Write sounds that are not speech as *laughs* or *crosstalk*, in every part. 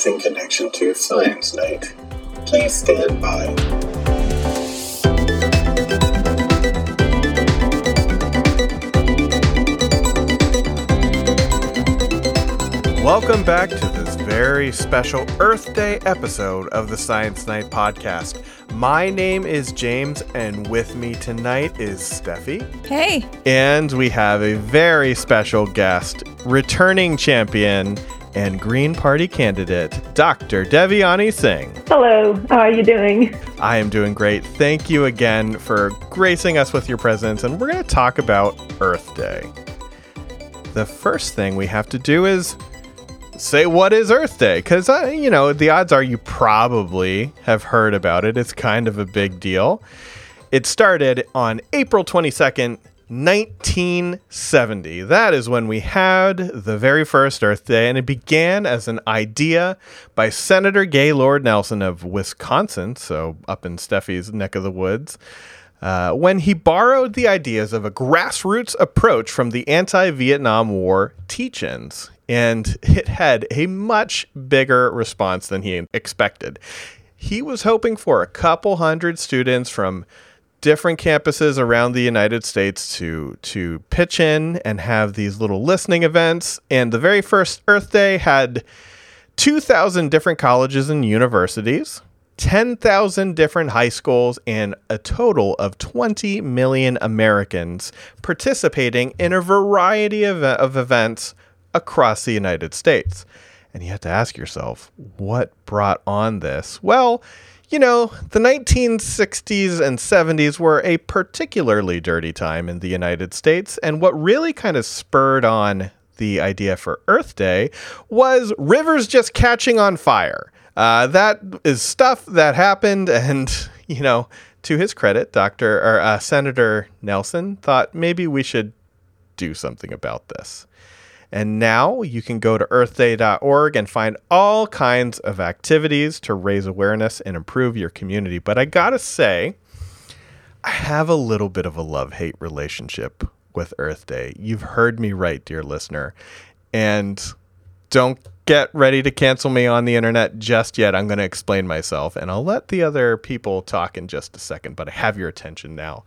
us in connection to Science Night. Please stand by. Welcome back to this very special Earth Day episode of the Science Night podcast. My name is James, and with me tonight is Steffi. Hey. And we have a very special guest, returning champion and Green Party candidate, Dr. Devyani Singh. Hello, how are you doing? I am doing great. Thank you again for gracing us with your presence, and we're going to talk about Earth Day. The first thing we have to do is say what is Earth Day because uh, you know the odds are you probably have heard about it. It's kind of a big deal. It started on April 22nd, 1970. That is when we had the very first Earth Day, and it began as an idea by Senator Gaylord Nelson of Wisconsin, so up in Steffi's neck of the woods. Uh, when he borrowed the ideas of a grassroots approach from the anti Vietnam War teach ins and it had a much bigger response than he expected. He was hoping for a couple hundred students from different campuses around the United States to to pitch in and have these little listening events. And the very first Earth Day had 2,000 different colleges and universities, 10,000 different high schools, and a total of 20 million Americans participating in a variety of, of events across the United States. And you have to ask yourself, what brought on this? Well, you know, the 1960s and 70s were a particularly dirty time in the United States. And what really kind of spurred on the idea for Earth Day was rivers just catching on fire. Uh, that is stuff that happened. *laughs* And, you know, to his credit, Dr. or uh, Senator Nelson thought maybe we should do something about this. And now you can go to earthday.org and find all kinds of activities to raise awareness and improve your community. But I gotta say, I have a little bit of a love hate relationship with Earth Day. You've heard me right, dear listener. And don't get ready to cancel me on the internet just yet. I'm going to explain myself and I'll let the other people talk in just a second, but I have your attention now.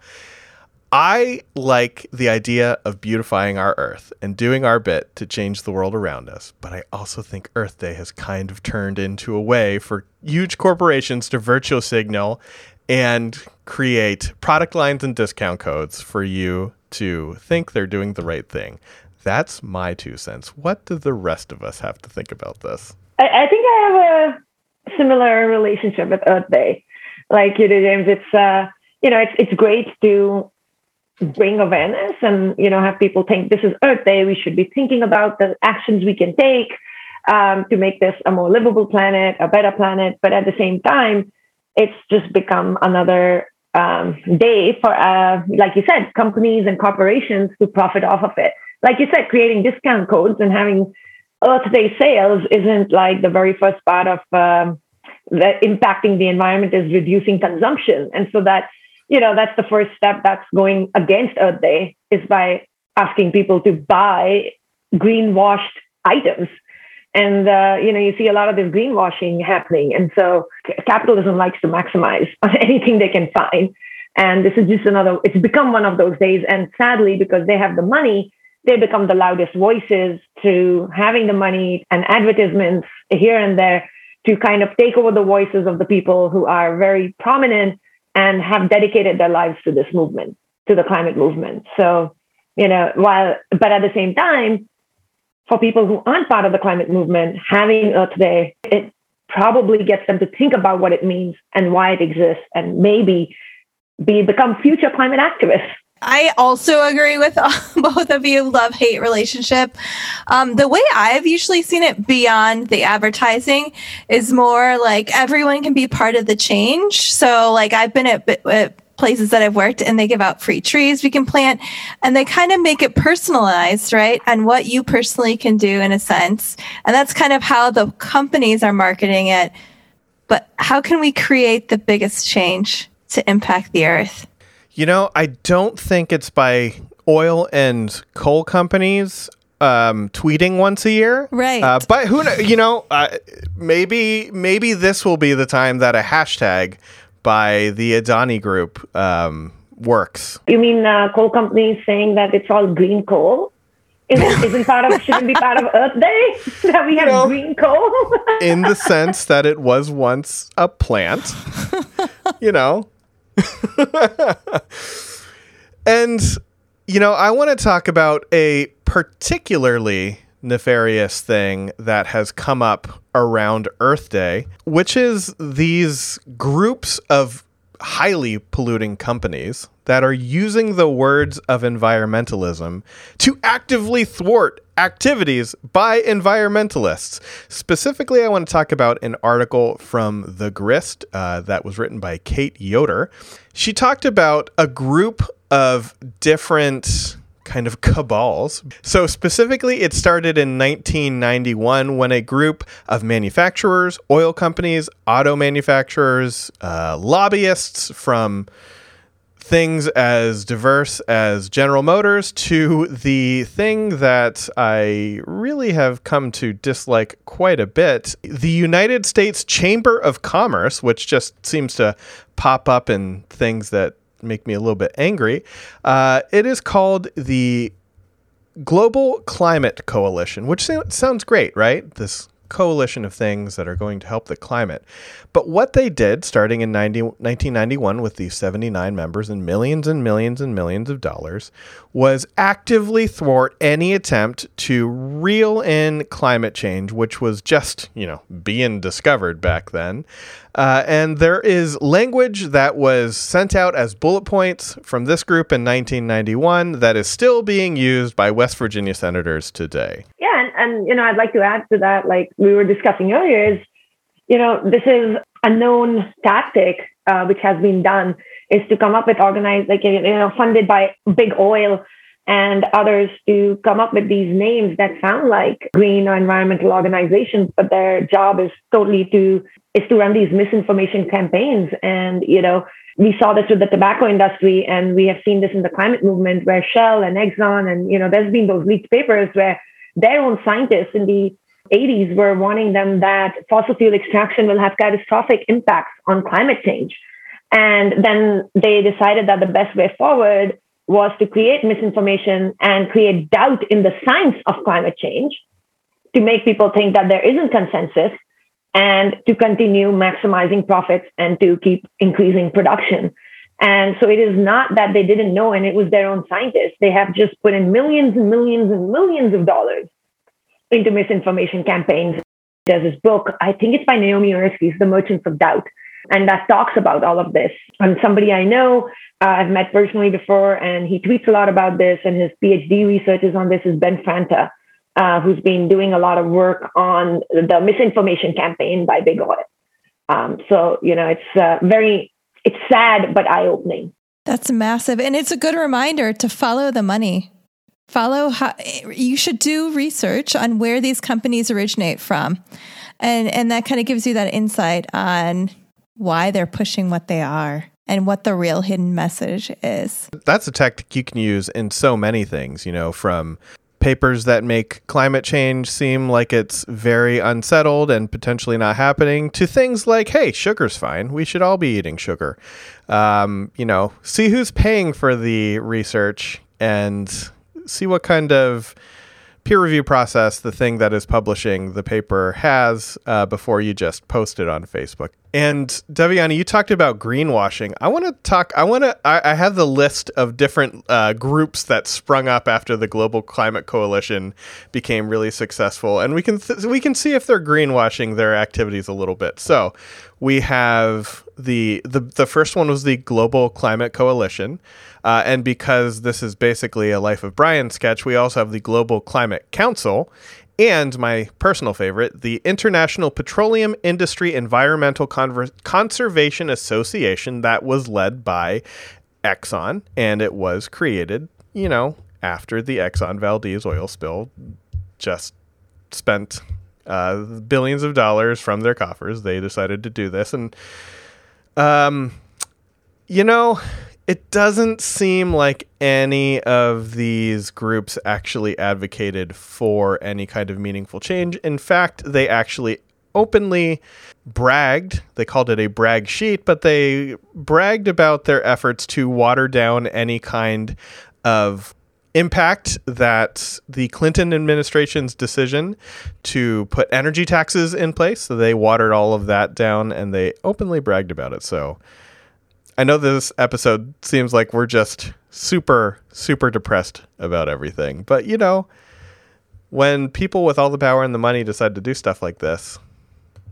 I like the idea of beautifying our Earth and doing our bit to change the world around us, but I also think Earth Day has kind of turned into a way for huge corporations to virtue signal and create product lines and discount codes for you to think they're doing the right thing. That's my two cents. What do the rest of us have to think about this? I, I think I have a similar relationship with Earth Day. Like you do, James, it's uh, you know, it's it's great to bring awareness and you know have people think this is earth day we should be thinking about the actions we can take um, to make this a more livable planet a better planet. But at the same time it's just become another um, day for uh, like you said companies and corporations to profit off of it. Like you said creating discount codes and having earth day sales isn't like the very first part of um, that impacting the environment is reducing consumption. And so that's you know, that's the first step that's going against Earth Day is by asking people to buy greenwashed items. And, uh, you know, you see a lot of this greenwashing happening. And so capitalism likes to maximize on *laughs* anything they can find. And this is just another, it's become one of those days. And sadly, because they have the money, they become the loudest voices to having the money and advertisements here and there to kind of take over the voices of the people who are very prominent and have dedicated their lives to this movement, to the climate movement. So, you know, while, but at the same time, for people who aren't part of the climate movement, having Earth Day, it probably gets them to think about what it means and why it exists and maybe be become future climate activists. I also agree with *laughs* both of you. Love hate relationship. Um, the way I've usually seen it beyond the advertising is more like everyone can be part of the change. So, like, I've been at, at places that I've worked and they give out free trees we can plant and they kind of make it personalized, right? And what you personally can do in a sense. And that's kind of how the companies are marketing it. But how can we create the biggest change to impact the earth? You know, I don't think it's by oil and coal companies. um, tweeting once a year. Right. Uh, but who kno- you know, uh, maybe maybe this will be the time that a hashtag by the Adani Group um, works. You mean uh, coal companies saying that it's all green coal? Isn't, isn't part of shouldn't be part of Earth Day *laughs* that we have No. green coal? *laughs* in the sense that it was once a plant, *laughs* you know. *laughs* and, you know, I want to talk about a particularly nefarious thing that has come up around Earth Day, which is these groups of highly polluting companies that are using the words of environmentalism to actively thwart activities by environmentalists. Specifically, I want to talk about an article from The Grist uh, that was written by Kate Yoder. She talked about a group of different kind of cabals. So, specifically, it started in 1991 when a group of manufacturers, oil companies, auto manufacturers, uh, lobbyists from things as diverse as General Motors to the thing that I really have come to dislike quite a bit the United States Chamber of Commerce, which just seems to pop up in things that make me a little bit angry. Uh, it is called the Global Climate Coalition, which so- sounds great, right? This coalition of things that are going to help the climate. But what they did starting in 90, 1991 with these 79 members and millions and millions and millions of dollars was actively thwart any attempt to reel in climate change, which was just, you know, being discovered back then. Uh, and there is language that was sent out as bullet points from this group in 1991 that is still being used by West Virginia senators today. Yeah, and, you know, I'd like to add to that, like we were discussing earlier, is you know, this is a known tactic uh, which has been done is to come up with organized, like you know, funded by big oil and others to come up with these names that sound like green or environmental organizations, but their job is totally to is to run these misinformation campaigns. And you know, we saw this with the tobacco industry, and we have seen this in the climate movement, where Shell and Exxon, and you know, there's been those leaked papers where their own scientists in the 80s were warning them that fossil fuel extraction will have catastrophic impacts on climate change. And then they decided that the best way forward was to create misinformation and create doubt in the science of climate change to make people think that there isn't consensus and to continue maximizing profits and to keep increasing production. And so it is not that they didn't know and it was their own scientists. They have just put in millions and millions and millions of dollars into misinformation campaigns. There's this book, I think it's by Naomi Oreskes, The Merchants of Doubt, and that talks about all of this. And somebody I know, uh, I've met personally before, and he tweets a lot about this, and his PhD research is on this, is Ben Franta, uh, who's been doing a lot of work on the misinformation campaign by Big Oil. Um, so, you know, it's uh, very, it's sad, but eye opening. That's massive. And it's a good reminder to follow the money. Follow how you should do research on where these companies originate from. And and that kind of gives you that insight on why they're pushing what they are and what the real hidden message is. That's a tactic you can use in so many things, you know, from papers that make climate change seem like it's very unsettled and potentially not happening to things like, hey, sugar's fine. We should all be eating sugar. Um, you know, see who's paying for the research and see what kind of peer review process the thing that is publishing the paper has uh, before you just post it on Facebook. And Devyani, you talked about greenwashing. I want to talk. I want to. I, I have the list of different uh, groups that sprung up after the Global Climate Coalition became really successful, and we can th- we can see if they're greenwashing their activities a little bit. So we have the the the first one was the Global Climate Coalition. Uh, and because this is basically a Life of Brian sketch, we also have the Global Climate Council and my personal favorite, the International Petroleum Industry Environmental Conver- Conservation Association, that was led by Exxon, and it was created, you know, after the Exxon Valdez oil spill just spent uh, billions of dollars from their coffers. They decided to do this. And, um, you know, it doesn't seem like any of these groups actually advocated for any kind of meaningful change. In fact, they actually openly bragged, they called it a brag sheet, but they bragged about their efforts to water down any kind of impact that the Clinton administration's decision to put energy taxes in place. So they watered all of that down and they openly bragged about it. So I know this episode seems like we're just super, super depressed about everything. But, you know, when people with all the power and the money decide to do stuff like this,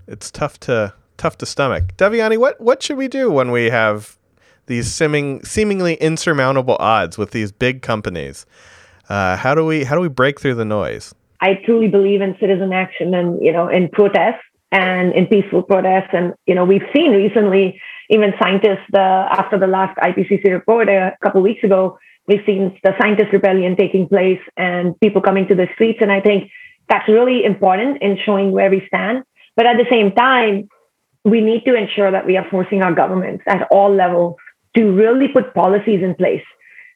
it's tough to tough to stomach. Devyani, what what should we do when we have these seeming seemingly insurmountable odds with these big companies? Uh, how do we how do we break through the noise? I truly believe in citizen action and you know in protests and in peaceful protests. And you know we've seen recently even scientists the after the last IPCC report a couple weeks ago, we've seen the scientist rebellion taking place and people coming to the streets. And I think that's really important in showing where we stand. But at the same time, we need to ensure that we are forcing our governments at all levels to really put policies in place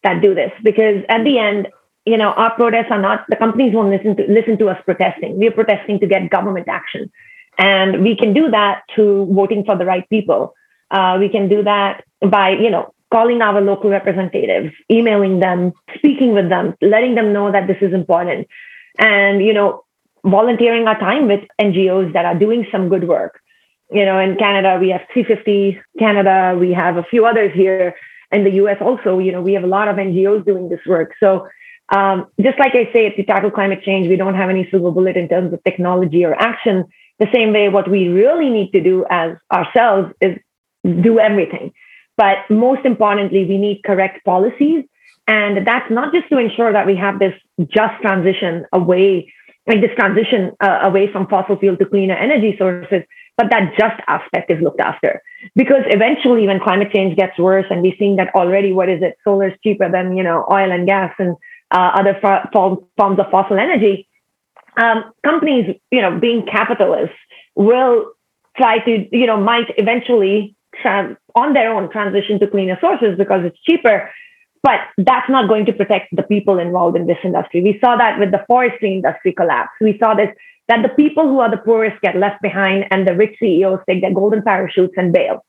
that do this. Because at the end, you know, our protests are not the companies won't listen to listen to us protesting. We're protesting to get government action. And we can do that through voting for the right people. Uh, we can do that by, you know, calling our local representatives, emailing them, speaking with them, letting them know that this is important. And, you know, volunteering our time with NGOs that are doing some good work. You know, in Canada, we have 350 Canada, we have a few others here. In the US also, you know, we have a lot of NGOs doing this work. So um, just like I say, to tackle climate change, we don't have any silver bullet in terms of technology or action. The same way, what we really need to do as ourselves is do everything. But most importantly, we need correct policies. And that's not just to ensure that we have this just transition away like this transition uh, away from fossil fuel to cleaner energy sources, but that just aspect is looked after. Because eventually, when climate change gets worse, and we're seeing that already, what is it? Solar is cheaper than you know oil and gas and uh, other forms of fossil energy. Um, companies, you know, being capitalists, will try to, you know, might eventually on their own transition to cleaner sources because it's cheaper. But that's not going to protect the people involved in this industry. We saw that with the forestry industry collapse. We saw this that the people who are the poorest get left behind and the rich CEOs take their golden parachutes and bail.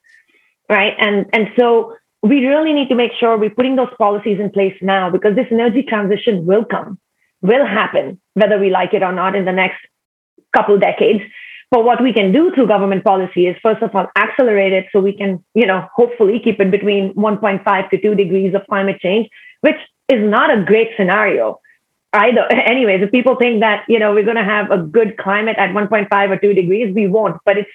Right. And and so we really need to make sure we're putting those policies in place now because this energy transition will come, will happen, whether we like it or not in the next couple decades. But what we can do through government policy is first of all accelerate it so we can, you know, hopefully keep it between 1.5 to 2 degrees of climate change, which is not a great scenario either. *laughs* Anyways, if people think that, you know, we're going to have a good climate at 1.5 or 2 degrees, we won't, but it's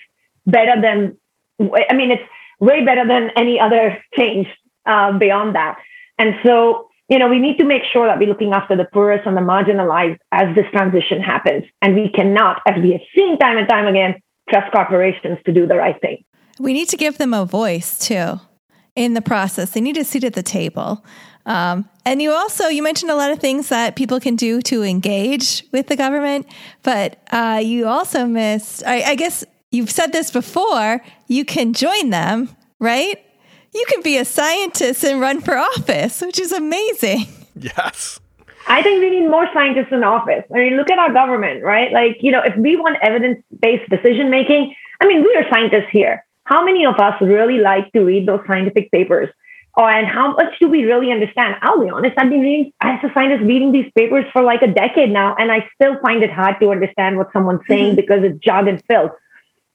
better than, I mean, it's way better than any other *laughs* change uh, beyond that. And so you know, we need to make sure that we're looking after the poorest and the marginalized as this transition happens. And we cannot, as we have seen time and time again, trust corporations to do the right thing. We need to give them a voice too in the process. They need a seat at the table. Um, and you also you mentioned a lot of things that people can do to engage with the government, but uh, you also missed. I, I guess you've said this before. You can join them, right? You can be a scientist and run for office, which is amazing. *laughs* Yes. I think we need more scientists in office. I mean, look at our government, right? Like, you know, if we want evidence based decision making, I mean, we are scientists here. How many of us really like to read those scientific papers? Oh, and how much do we really understand? I'll be honest, I've been reading, as a scientist, reading these papers for like a decade now, and I still find it hard to understand what someone's saying mm-hmm. because it's jargon filled.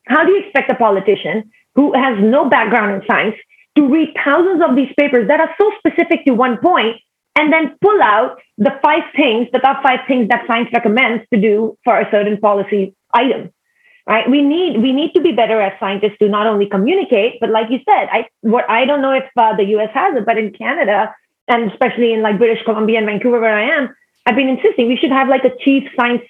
How do you expect a politician who has no background in science to read thousands of these papers that are so specific to one point and then pull out the five things, the top five things that science recommends to do for a certain policy item. Right? We need we need to be better as scientists to not only communicate, but like you said, I what I don't know if uh, the U.S. has it, but in Canada and especially in like British Columbia and Vancouver, where I am, I've been insisting we should have like a chief science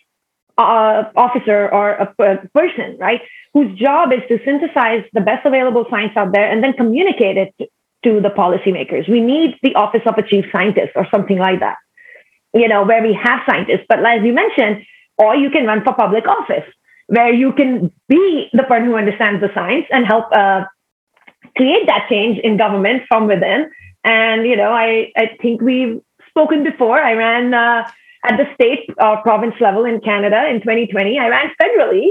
uh, officer or a, person, right, whose job is to synthesize the best available science out there and then communicate it to, to the policymakers. We need the office of a chief scientist or something like that, you know, where we have scientists. But as you mentioned, or you can run for public office, where you can be the person who understands the science and help uh, create that change in government from within And, you know, I, I think we've spoken before. I ran uh, at the state or province level in Canada in 2020. I ran federally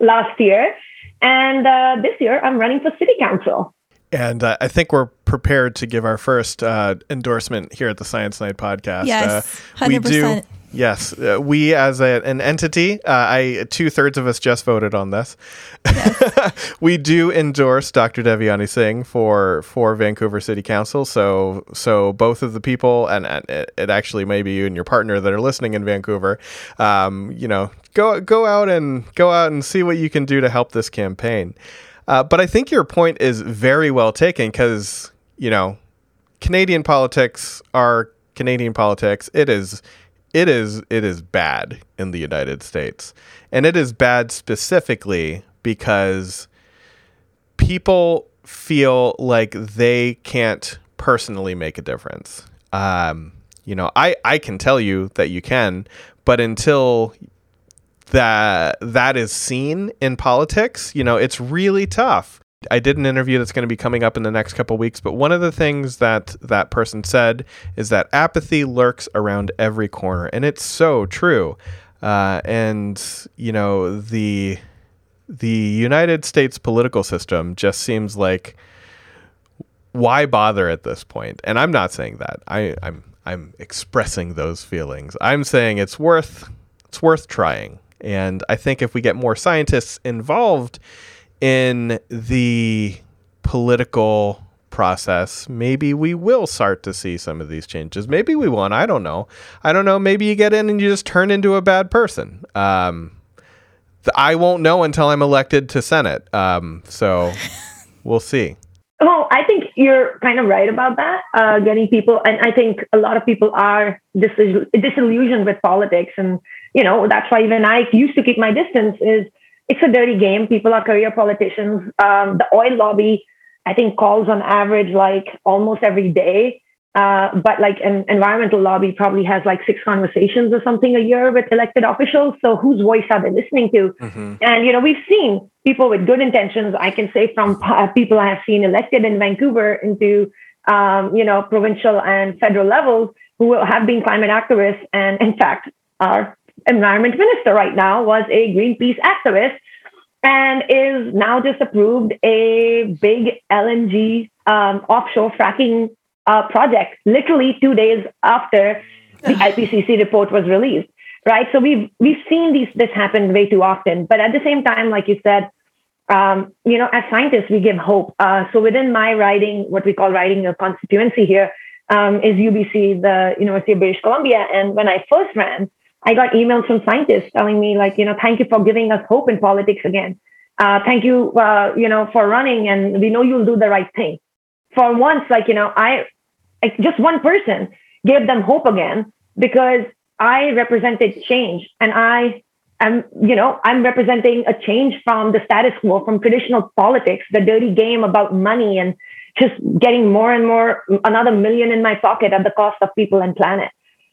last year. And uh, this year, I'm running for city council. And uh, I think we're prepared to give our first uh, endorsement here at the Science Night podcast. Yes, Uh, we 100%. do. Yes, uh, we as a, an entity, uh, I two thirds of us just voted on this. *laughs* we do endorse Dr. Devyani Singh for for Vancouver City Council. So so both of the people, and, and it, it actually may be you and your partner that are listening in Vancouver. Um, you know, go go out and go out and see what you can do to help this campaign. Uh, but I think your point is very well taken because you know Canadian politics are Canadian politics. It is it is it is bad in the United States. And it is bad specifically because people feel like they can't personally make a difference. Um, you know, I, I can tell you that you can, but until that that is seen in politics, you know, it's really tough. I did an interview that's going to be coming up in the next couple weeks, but one of the things that that person said is that apathy lurks around every corner, and it's so true. Uh, and you know the the United States political system just seems like why bother at this point? And I'm not saying that. I, I'm I'm expressing those feelings. I'm saying it's worth it's worth trying. And I think if we get more scientists involved in the political process, maybe we will start to see some of these changes. Maybe we won't. I don't know. I don't know. Maybe you get in and you just turn into a bad person. Um, th- I won't know until I'm elected to Senate. Um, so *laughs* we'll see. Well, I think you're kind of right about that. Uh, getting people, and I think a lot of people are disillusioned with politics, and you know that's why even I used to keep my distance. Is it's a dirty game. People are career politicians. Um, the oil lobby, I think, calls on average like almost every day. Uh, but like an environmental lobby probably has like six conversations or something a year with elected officials. So whose voice are they listening to? And you know, we've seen people with good intentions. I can say from uh, people I have seen elected in Vancouver into um, you know provincial and federal levels who have been climate activists. And in fact, our environment minister right now was a Greenpeace activist and is now just approved a big LNG um, offshore fracking uh, project literally two days after the IPCC report was released. Right, so we've we've seen these this happen way too often, but at the same time, like you said, um, you know, as scientists, we give hope. Uh, so within my riding, what we call riding a constituency here, um, is UBC, the University of British Columbia. And when I first ran, I got emails from scientists telling me, like, you know, thank you for giving us hope in politics again. Uh, thank you, uh, you know, for running, and we know you'll do the right thing. For once, like, you know, I, just one person gave them hope again because I represented change, and I am, you know, I'm representing a change from the status quo, from traditional politics, the dirty game about money and just getting more and more, another million in my pocket at the cost of people and planet.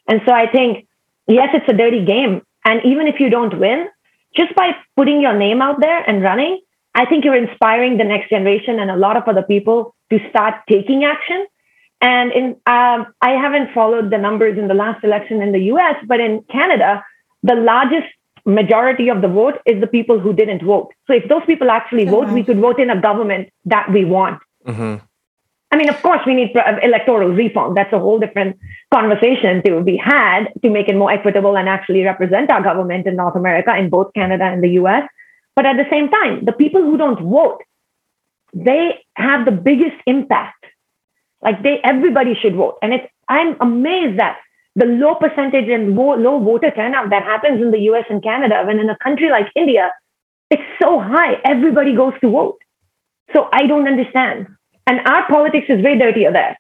And so I think, yes, it's a dirty game. And even if you don't win, just by putting your name out there and running, I think you're inspiring the next generation and a lot of other people to start taking action. And in, um, I haven't followed the numbers in the last election in the US, but in Canada, the largest majority of the vote is the people who didn't vote. So if those people actually vote, we could vote in a government that we want. Mm-hmm. I mean, of course, we need uh, electoral reform. That's a whole different conversation to be had to make it more equitable and actually represent our government in North America, in both Canada and the US. But at the same time, the people who don't vote, they have the biggest impact. Like they, everybody should vote. And it's, I'm amazed that the low percentage and low, low voter turnout that happens in the US and Canada, when in a country like India, it's so high, everybody goes to vote. So I don't understand. And our politics is way dirtier there.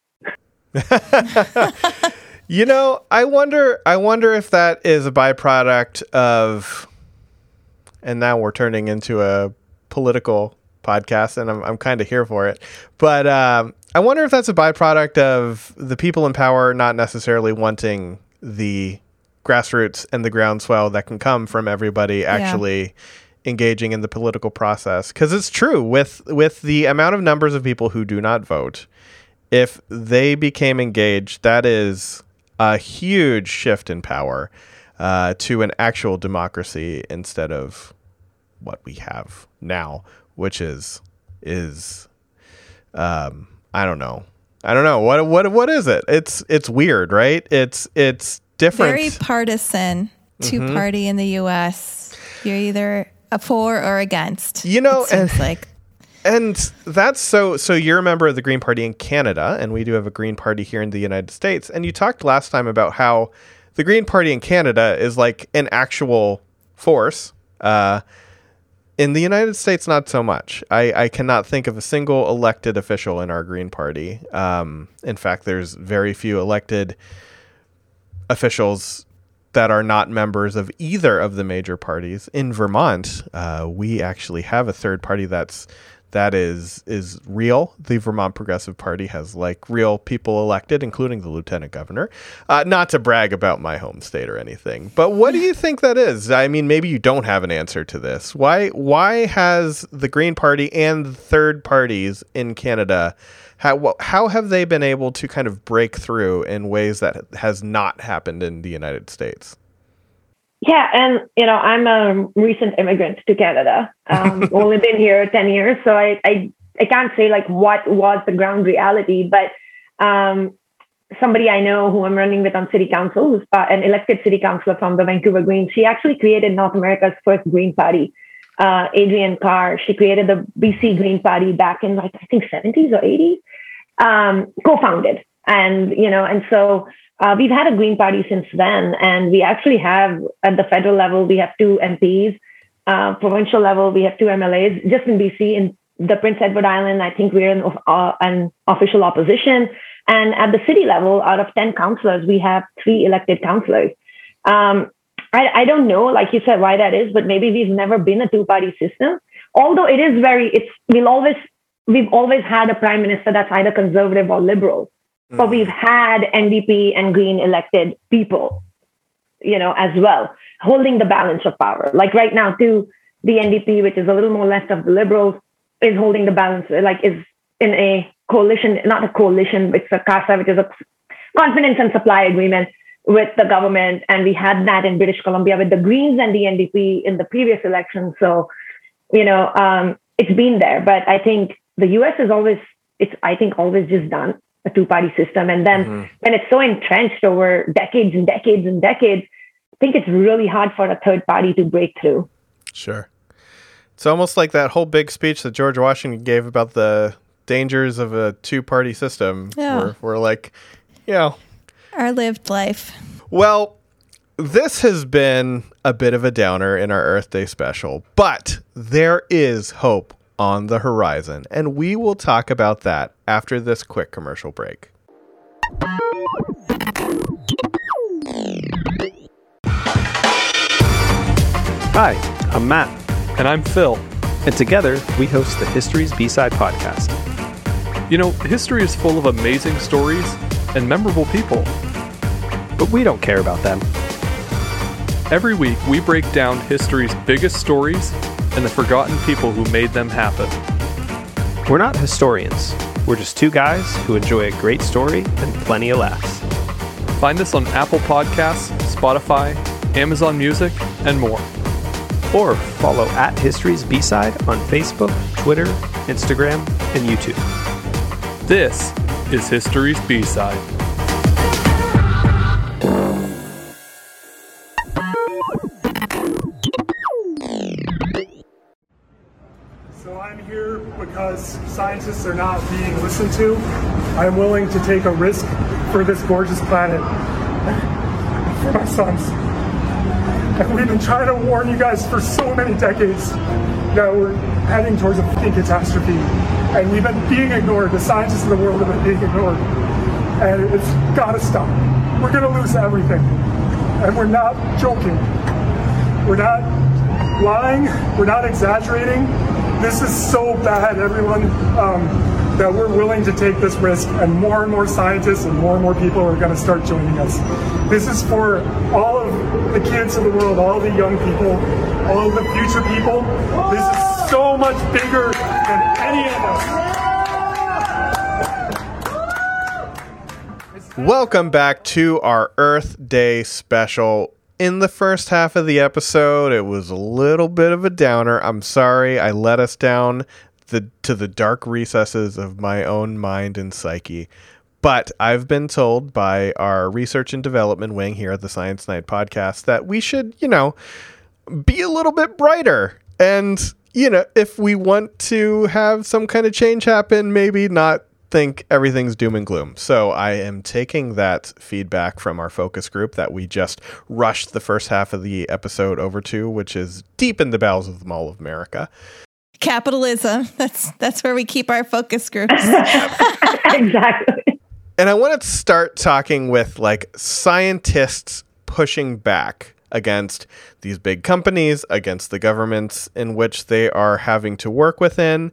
*laughs* You know, I wonder. I wonder if that is a byproduct of, and now we're turning into a political podcast, and I'm I'm kind of here for it. But um, I wonder if that's a byproduct of the people in power not necessarily wanting the grassroots and the groundswell that can come from everybody actually engaging in the political process. Because it's true with with the amount of numbers of people who do not vote if they became engaged, that is a huge shift in power uh, to an actual democracy instead of what we have now, which is is um, I don't know. I don't know what what what is it? It's it's weird, right? It's it's different. Very partisan, two Mm-hmm. party in the U.S. You're either for or against. You know, it seems and- like *laughs* And that's so. So you're a member of the Green Party in Canada, and we do have a Green Party here in the United States. And you talked last time about how the Green Party in Canada is like an actual force. Uh, in the United States, not so much. I, I cannot think of a single elected official in our Green Party. Um, in fact, there's very few elected officials that are not members of either of the major parties. In Vermont, uh, we actually have a third party that's that is is real. The Vermont Progressive Party has like real people elected, including the lieutenant governor. Uh, not to brag about my home state or anything, but what do you think that is? I mean, maybe you don't have an answer to this. Why why has the Green Party and third parties in Canada how how have they been able to kind of break through in ways that has not happened in the United States? Yeah, and you know, I'm a recent immigrant to Canada. Um, *laughs* only been here ten years, so I, I I can't say like what was the ground reality, but um, somebody I know who I'm running with on city council, who's uh, an elected city councilor from the Vancouver Greens, she actually created North America's first Green Party. Uh, Adriane Carr, she created the BC Green Party back in like I think 70s or 80s, um, co-founded, and you know, and so uh, we've had a Green Party since then, and we actually have at the federal level we have two MPs, uh, provincial level we have two MLAs. Just in BC, in the Prince Edward Island, I think we're in uh, an official opposition, and at the city level, out of ten councillors, we have three elected councillors. Um, I, I don't know, like you said, why that is, but maybe we've never been a two-party system. Although it is very, it's we'll always we've always had a prime minister that's either conservative or liberal but mm. we've had NDP and Green elected people, you know, as well, holding the balance of power. Like right now, too, the NDP, which is a little more left of the Liberals, is holding the balance, like is in a coalition, not a coalition, it's a CASA, which is a confidence and supply agreement with the government. And we had that in British Columbia with the Greens and the NDP in the previous election. So, you know, um, it's been there. But I think the US is always, it's, I think, always just done a two party system. And then Mm-hmm. when it's so entrenched over decades and decades and decades, I think it's really hard for a third party to break through. Sure. It's almost like that whole big speech that George Washington gave about the dangers of a two party system. Yeah. Where we're like, you know, our lived life. well, this has been a bit of a downer in our Earth Day special, but there is hope on the horizon, and we will talk about that after this quick commercial break. Hi, I'm Matt, And I'm Phil. and together we host the History's B-Side podcast. You know, history is full of amazing stories and memorable people. But we don't care about them. Every week, we break down history's biggest stories and the forgotten people who made them happen. We're not historians. We're just two guys who enjoy a great story and plenty of laughs. Find us on Apple Podcasts, Spotify, Amazon Music, and more. Or follow at History's B-Side on Facebook, Twitter, Instagram, and YouTube. This is History's B-Side. So I'm here because scientists are not being listened to. I'm willing to take a risk for this gorgeous planet, *laughs* for my sons. And we've been trying to warn you guys for so many decades that we're heading towards a fucking catastrophe. And we've been being ignored. The scientists of the world have been being ignored. And it's gotta stop. We're gonna lose everything. And we're not joking. We're not lying. We're not exaggerating. This is so bad, everyone, um, that we're willing to take this risk, and more and more scientists and more and more people are going to start joining us. This is for all of the kids of the world, all the young people, all of the future people. This is so much bigger than any of us. Welcome back to our Earth Day special. In the first half of the episode, it was a little bit of a downer. I'm sorry I let us down the to the dark recesses of my own mind and psyche. But I've been told by our research and development wing here at the Science Night podcast that we should, you know, be a little bit brighter. And, you know, if we want to have some kind of change happen, maybe not think everything's doom and gloom. So I am taking that feedback from our focus group that we just rushed the first half of the episode over to, which is deep in the bowels of the Mall of America. Capitalism. *laughs* That's that's where we keep our focus groups. *laughs* *laughs* exactly. And I want to start talking with like scientists pushing back against these big companies, against the governments in which they are having to work within.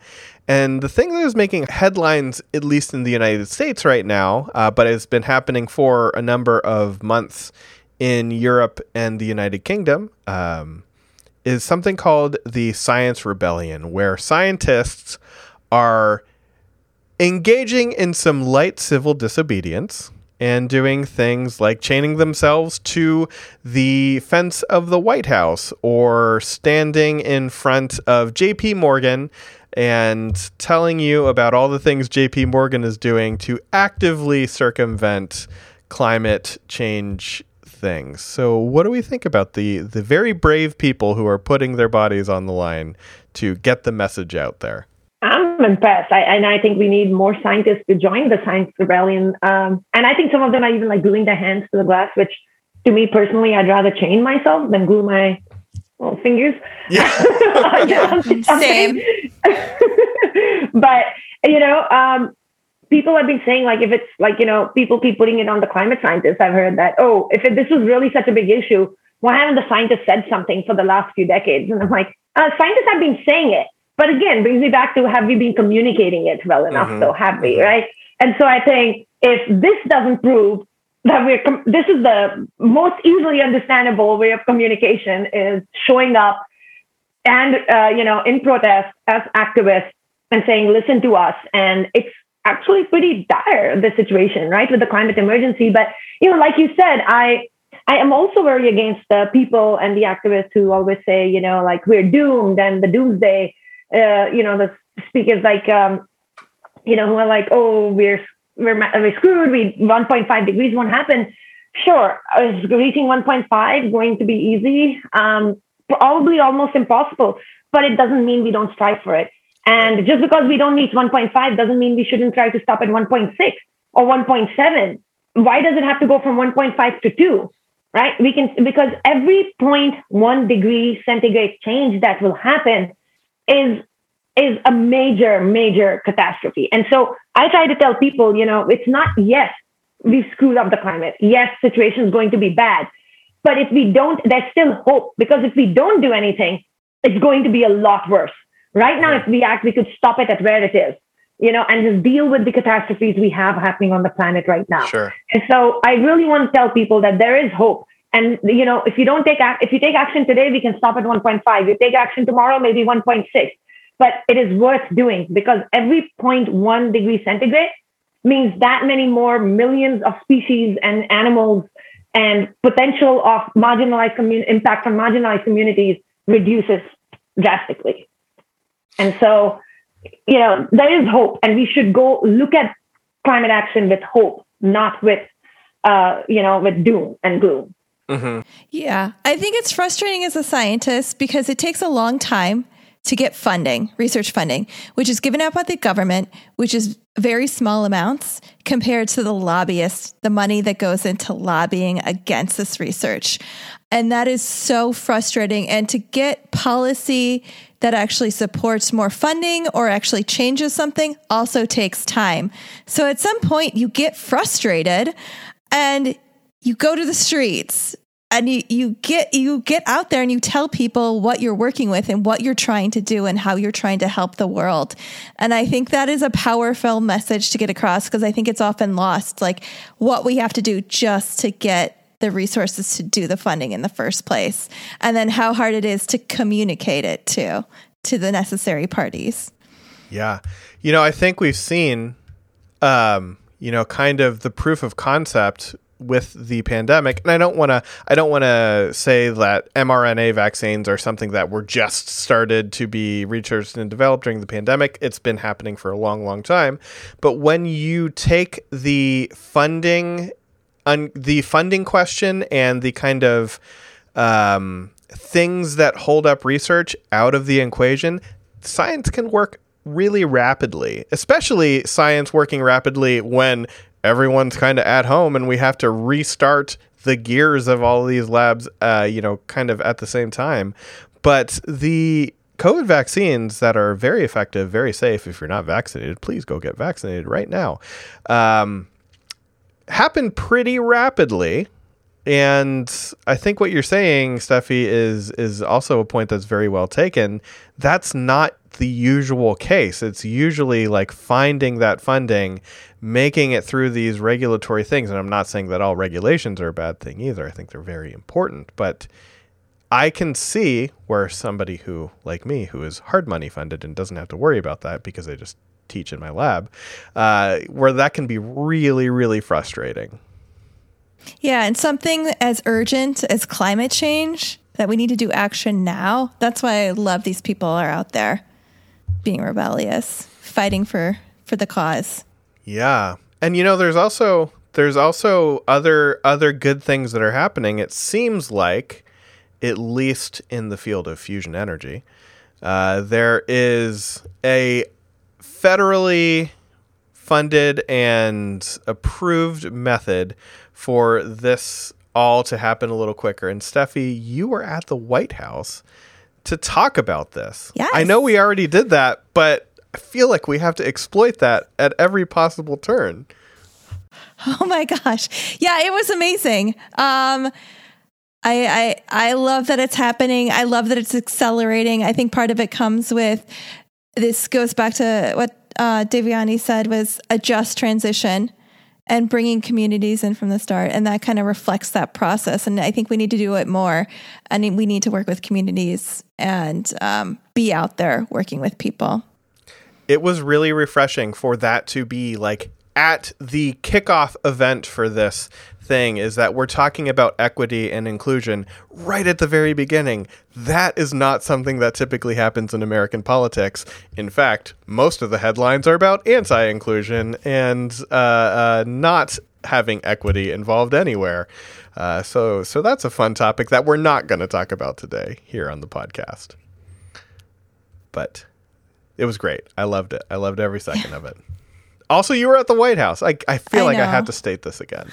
And the thing that is making headlines, at least in the United States right now, uh, but it has been happening for a number of months in Europe and the United Kingdom, um, is something called the Science Rebellion, where scientists are engaging in some light civil disobedience and doing things like chaining themselves to the fence of the White House or standing in front of JP Morgan and telling you about all the things JP Morgan is doing to actively circumvent climate change things. So what do we think about the the very brave people who are putting their bodies on the line to get the message out there? I'm impressed. I, and I think we need more scientists to join the science rebellion. Um, and I think some of them are even like gluing their hands to the glass, which to me personally, I'd rather chain myself than glue my well, fingers. Yeah. *laughs* Yeah, *laughs* same. *laughs* but, you know, um, people have been saying like if it's like, you know, people keep putting it on the climate scientists. I've heard that, oh, if it, this was really such a big issue, why haven't the scientists said something for the last few decades? And I'm like, uh, scientists have been saying it. But again, brings me back to have we been communicating it well enough? Mhm. So have we, Mhm. right? And so I think if this doesn't prove that we're, com- this is the most easily understandable way of communication is showing up and, uh, you know, in protest as activists and saying, listen to us. And it's actually pretty dire, the situation, right? With the climate emergency. But, you know, like you said, I, I am also very against the people and the activists who always say, you know, like we're doomed and the doomsday, uh, you know, the speakers like, um, you know, who are like, oh, we're we're, we're screwed. We 1.5 degrees won't happen. Sure, is reaching 1.5 going to be easy? Um, probably almost impossible. But it doesn't mean we don't strive for it. And just because we don't reach 1.5 doesn't mean we shouldn't try to stop at 1.6 or 1.7. Why does it have to go from 1.5 to 2? Right? We can because every 0.1 degree centigrade change that will happen is is a major, major catastrophe. And so I try to tell people, you know, it's not yes, we've screwed up the climate. Yes, situation is going to be bad. But if we don't, there's still hope because if we don't do anything, it's going to be a lot worse. Right now, if we act, we could stop it at where it is, you know, and just deal with the catastrophes we have happening on the planet right now. Sure. And so I really want to tell people that there is hope. And you know, if you don't take ac- if you take action today, we can stop at 1.5. You take action tomorrow, maybe 1.6. But it is worth doing because every 0.1 degree centigrade means that many more millions of species and animals and potential of marginalized commun- impact on marginalized communities reduces drastically. And so, you know, there is hope, and we should go look at climate action with hope, not with, uh, you know, with doom and gloom. hmm Yeah, I think it's frustrating as a scientist because it takes a long time to get funding, research funding, which is given out by the government, which is very small amounts compared to the lobbyists, the money that goes into lobbying against this research. And that is so frustrating. And to get policy that actually supports more funding or actually changes something also takes time. So at some point, you get frustrated and you go to the streets and you, you get you get out there and you tell people what you're working with and what you're trying to do and how you're trying to help the world and i think that is a powerful message to get across because i think it's often lost like what we have to do just to get the resources to do the funding in the first place and then how hard it is to communicate it to to the necessary parties Yeah. You know, I think we've seen, um, you know, kind of the proof of concept with the pandemic. And I don't want to I don't want to say that mRNA vaccines are something that were just started to be researched and developed during the pandemic. It's been happening for a long long time. But when you take the funding un, the funding question and the kind of um, things that hold up research out of the equation, science can work really rapidly, especially science working rapidly when everyone's kind of at home and we have to restart the gears of all of these labs, uh, you know, kind of at the same time. But the COVID vaccines that are very effective, very safe. If you're not vaccinated, please go get vaccinated right now. Um, happen pretty rapidly. And I think what you're saying, Steffi, is is also a point that's very well taken. That's not the usual case. It's usually like finding that funding, making it through these regulatory things. And I'm not saying that all regulations are a bad thing either. I think they're very important. But I can see where somebody who, like me, who is hard money funded and doesn't have to worry about that because they just teach in my lab, uh, where that can be really, really frustrating. Yeah, and something as urgent as climate change that we need to do action now. That's why I love these people are out there being rebellious, fighting for for the cause. Yeah. And you know there's also there's also other other good things that are happening. It seems like at least in the field of fusion energy, uh, there is a federally funded and approved method for this all to happen a little quicker. And Steffi, you were at the White House to talk about this. Yes. I know we already did that, but I feel like we have to exploit that at every possible turn. Oh my gosh. Yeah, it was amazing. Um I, I I love that it's happening. I love that it's accelerating. I think part of it comes with this goes back to what uh, Devyani said was a just transition and bringing communities in from the start. And that kind of reflects that process. And I think we need to do it more. And we need to work with communities and um, be out there working with people. It was really refreshing for that to be like at the kickoff event for this thing is that we're talking about equity and inclusion right at the very beginning. That is not something that typically happens in American politics. In fact, most of the headlines are about anti inclusion and uh, uh, not having equity involved anywhere. Uh, so, so that's a fun topic that we're not going to talk about today here on the podcast. But it was great. I loved it. I loved every second of it. Also, you were at the White House. I, I feel I like I have to state this again.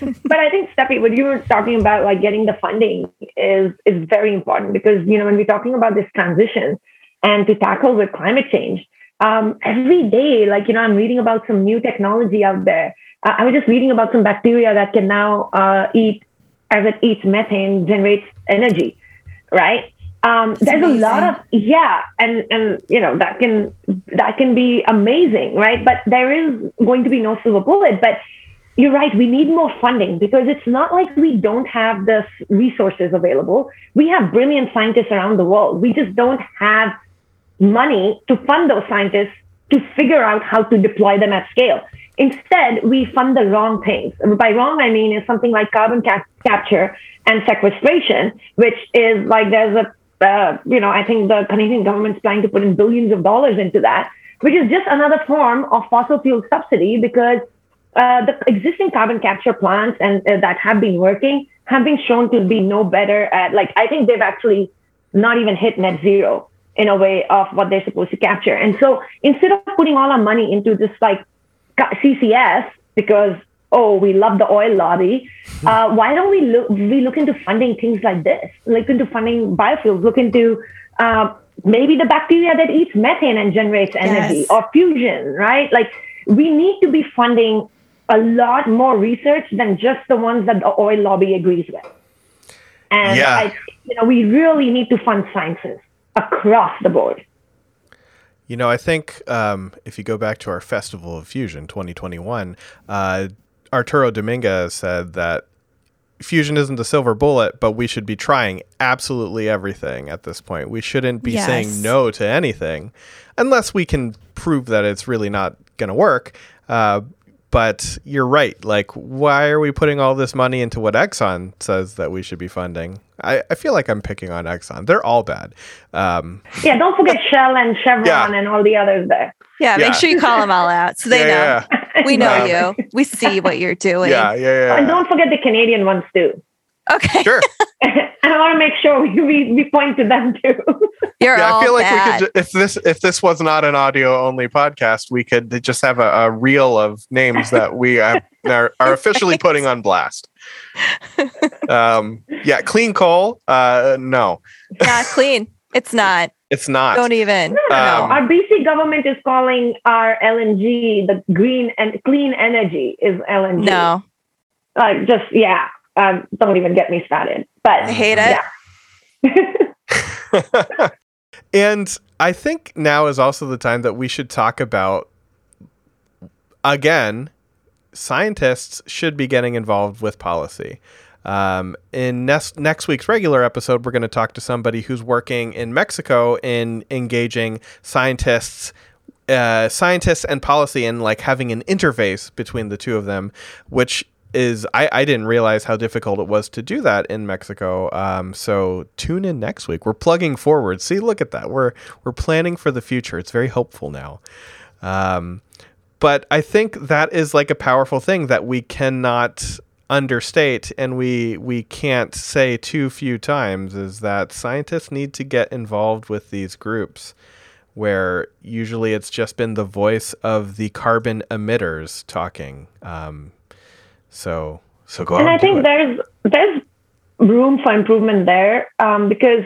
but I think Steffi, what you were talking about, like getting the funding, is is very important because you know when we're talking about this transition and to tackle with climate change, um, every day, like you know, I'm reading about some new technology out there. Uh, I was just reading about some bacteria that can now uh, eat, as it eats methane, generates energy, right? Um, there's a lot of yeah, and and you know that can that can be amazing, right? But there is going to be no silver bullet, but you're right. We need more funding because it's not like we don't have the resources available. We have brilliant scientists around the world. We just don't have money to fund those scientists to figure out how to deploy them at scale. Instead, we fund the wrong things. By wrong, I mean is something like carbon cap- capture and sequestration, which is like there's a, uh, you know, I think the Canadian government's planning to put in billions of dollars into that, which is just another form of fossil fuel subsidy because uh, the existing carbon capture plants and uh, that have been working have been shown to be no better at like I think they've actually not even hit net zero in a way of what they're supposed to capture. And so instead of putting all our money into just like CCS because oh we love the oil lobby, uh, why don't we look we look into funding things like this? Look into funding biofuels. Look into uh, maybe the bacteria that eats methane and generates energy Yes. or fusion, right? Like we need to be funding a lot more research than just the ones that the oil lobby agrees with. And Yeah. I, you know, we really need to fund sciences across the board. You know, I think um, if you go back to our Festival of Fusion 2021, uh, Arturo Dominguez said that fusion isn't the silver bullet, but we should be trying absolutely everything at this point. We shouldn't be Yes. saying no to anything unless we can prove that it's really not going to work. Uh, but you're right. Like, why are we putting all this money into what Exxon says that we should be funding? I, I feel like I'm picking on Exxon. They're all bad. Um, Yeah, don't forget *laughs* Shell and Chevron Yeah. and all the others there. Yeah, Yeah. make sure you call them all out so they yeah, know. We know Um, you. We see what you're *laughs* doing. yeah, yeah, yeah, And don't forget the Canadian ones too. Okay. Sure. *laughs* and I want to make sure we, we, we point to them too. *laughs* You're Yeah, all I feel like bad. we could. If this if this was not an audio only podcast, we could just have a, a reel of names that we have, *laughs* are, are officially putting on blast. Um, yeah, clean coal. Uh, no, not clean. It's not. it's not. Don't even. No, no, no. Um, Our BC government is calling our LNG the green and clean energy is LNG. No. Like just yeah. Um, don't even get me started. But I hate it. Yeah. *laughs* *laughs* and I think now is also the time that we should talk about again. Scientists should be getting involved with policy. Um, in next next week's regular episode, we're going to talk to somebody who's working in Mexico in engaging scientists, uh, scientists and policy, and like having an interface between the two of them, which is I, I didn't realize how difficult it was to do that in Mexico. Um, so tune in next week. We're plugging forward. See, look at that. We're we're planning for the future. It's very hopeful now. Um, but I think that is like a powerful thing that we cannot understate and we we can't say too few times is that scientists need to get involved with these groups where usually it's just been the voice of the carbon emitters talking um, so so go and out I think it. there's there's room for improvement there um, because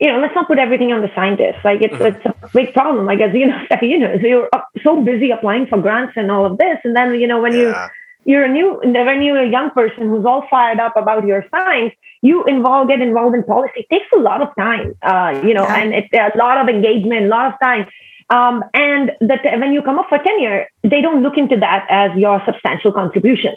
you know let's not put everything on the scientists. Like it's Mm-hmm. it's a big problem. Like as *laughs* you know, *laughs* you know, so you're so busy applying for grants and all of this, and then you know when you Yeah. you're a new when you're a young person who's all fired up about your science you involve get involved in policy it takes a lot of time uh, you know Yeah. and it's a lot of engagement a lot of time um, and that when you come up for tenure they don't look into that as your substantial contribution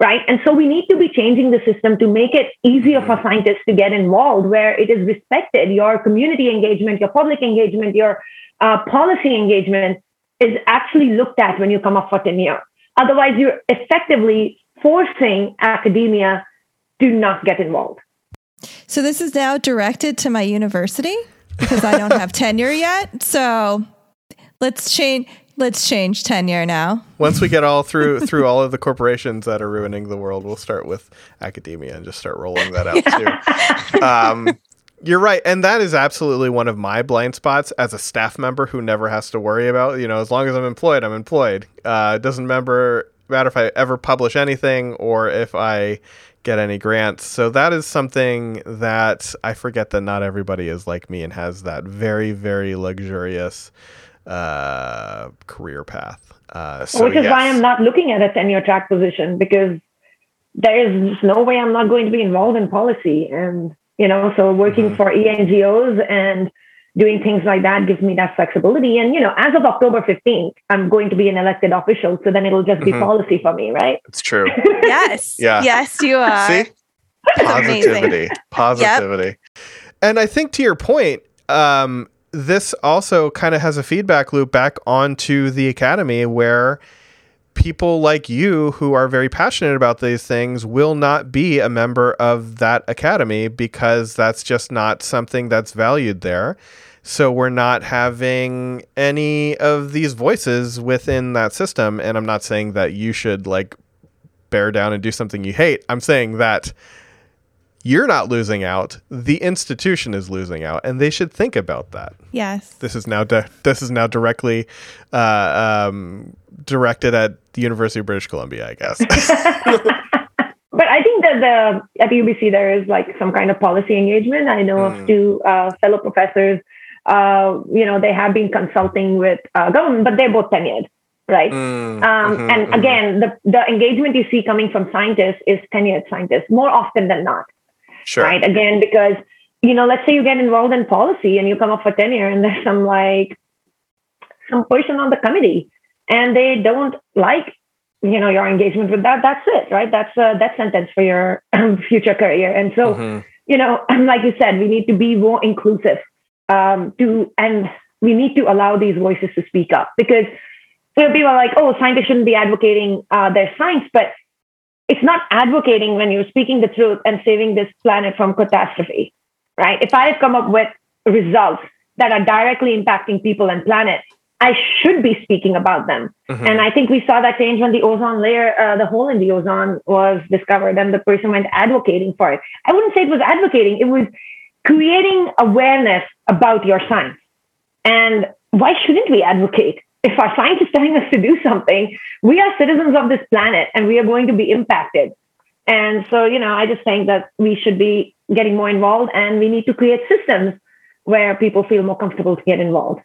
right and so we need to be changing the system to make it easier for scientists to get involved where it is respected your community engagement your public engagement your uh, policy engagement is actually looked at when you come up for tenure Otherwise, you're effectively forcing academia to not get involved. So this is now directed to my university because I don't have *laughs* tenure yet. So let's change. Let's change tenure now. once we get all through through all of the corporations that are ruining the world we'll start with academia and just start rolling that out too. *laughs* Um, you're right and that is absolutely one of my blind spots as a staff member who never has to worry about you know as long as i'm employed i'm employed. Uh, it doesn't member, matter if i ever publish anything or if i get any grants. So that is something that i forget that not everybody is like me and has that very very luxurious uh, career path uh, so which is why. I'm not looking at a tenure track position because there is no way I'm not going to be involved in policy. And, you know, so working Mhm. for ENGOs and doing things like that gives me that flexibility. And, you know, as of October 15th, I'm going to be an elected official. So then it'll just be Mhm. policy for me, right? it's true *laughs* Yes. Yeah. Yes, you are. See? That's amazing. Positivity. Positivity. And I think to your point, um, this also kind of has a feedback loop back onto the academy where people like you who are very passionate about these things will not be a member of that academy because that's just not something that's valued there. So we're not having any of these voices within that system. And I'm not saying that you should like bear down and do something you hate. I'm saying that you're not losing out. The institution is losing out, and they should think about that. Yes. This is now di- this is now directly uh, um, directed at the University of British Columbia, I guess. *laughs* But I think that the at UBC there is like some kind of policy engagement. I know Mm. of two uh, fellow professors. Uh, you know, they have been consulting with uh, government, but they're both tenured, right? Mm, Um, mhm, and mhm. again, the the engagement you see coming from scientists is tenured scientists more often than not, sure, right? Again, because you know, let's say you get involved in policy and you come up for tenure, and there's some like some person on the committee, and they don't like you know your engagement with that. That's it, right? That's a death sentence for your *clears throat* future career. And so, Mhm. you know, *clears throat* like you said, we need to be more inclusive um, to, and we need to allow these voices to speak up because you know, people are like, oh, scientists shouldn't be advocating uh, their science, but it's not advocating when you're speaking the truth and saving this planet from catastrophe, right? If I have come up with results that are directly impacting people and planet, I should be speaking about them. Mhm. And I think we saw that change when the ozone layer, uh, the hole in the ozone was discovered and the person went advocating for it. I wouldn't say it was advocating, it was creating awareness about your science. And why shouldn't we advocate? If our science is telling us to do something, we are citizens of this planet and we are going to be impacted. And so, you know, I just think that we should be getting more involved and we need to create systems where people feel more comfortable to get involved.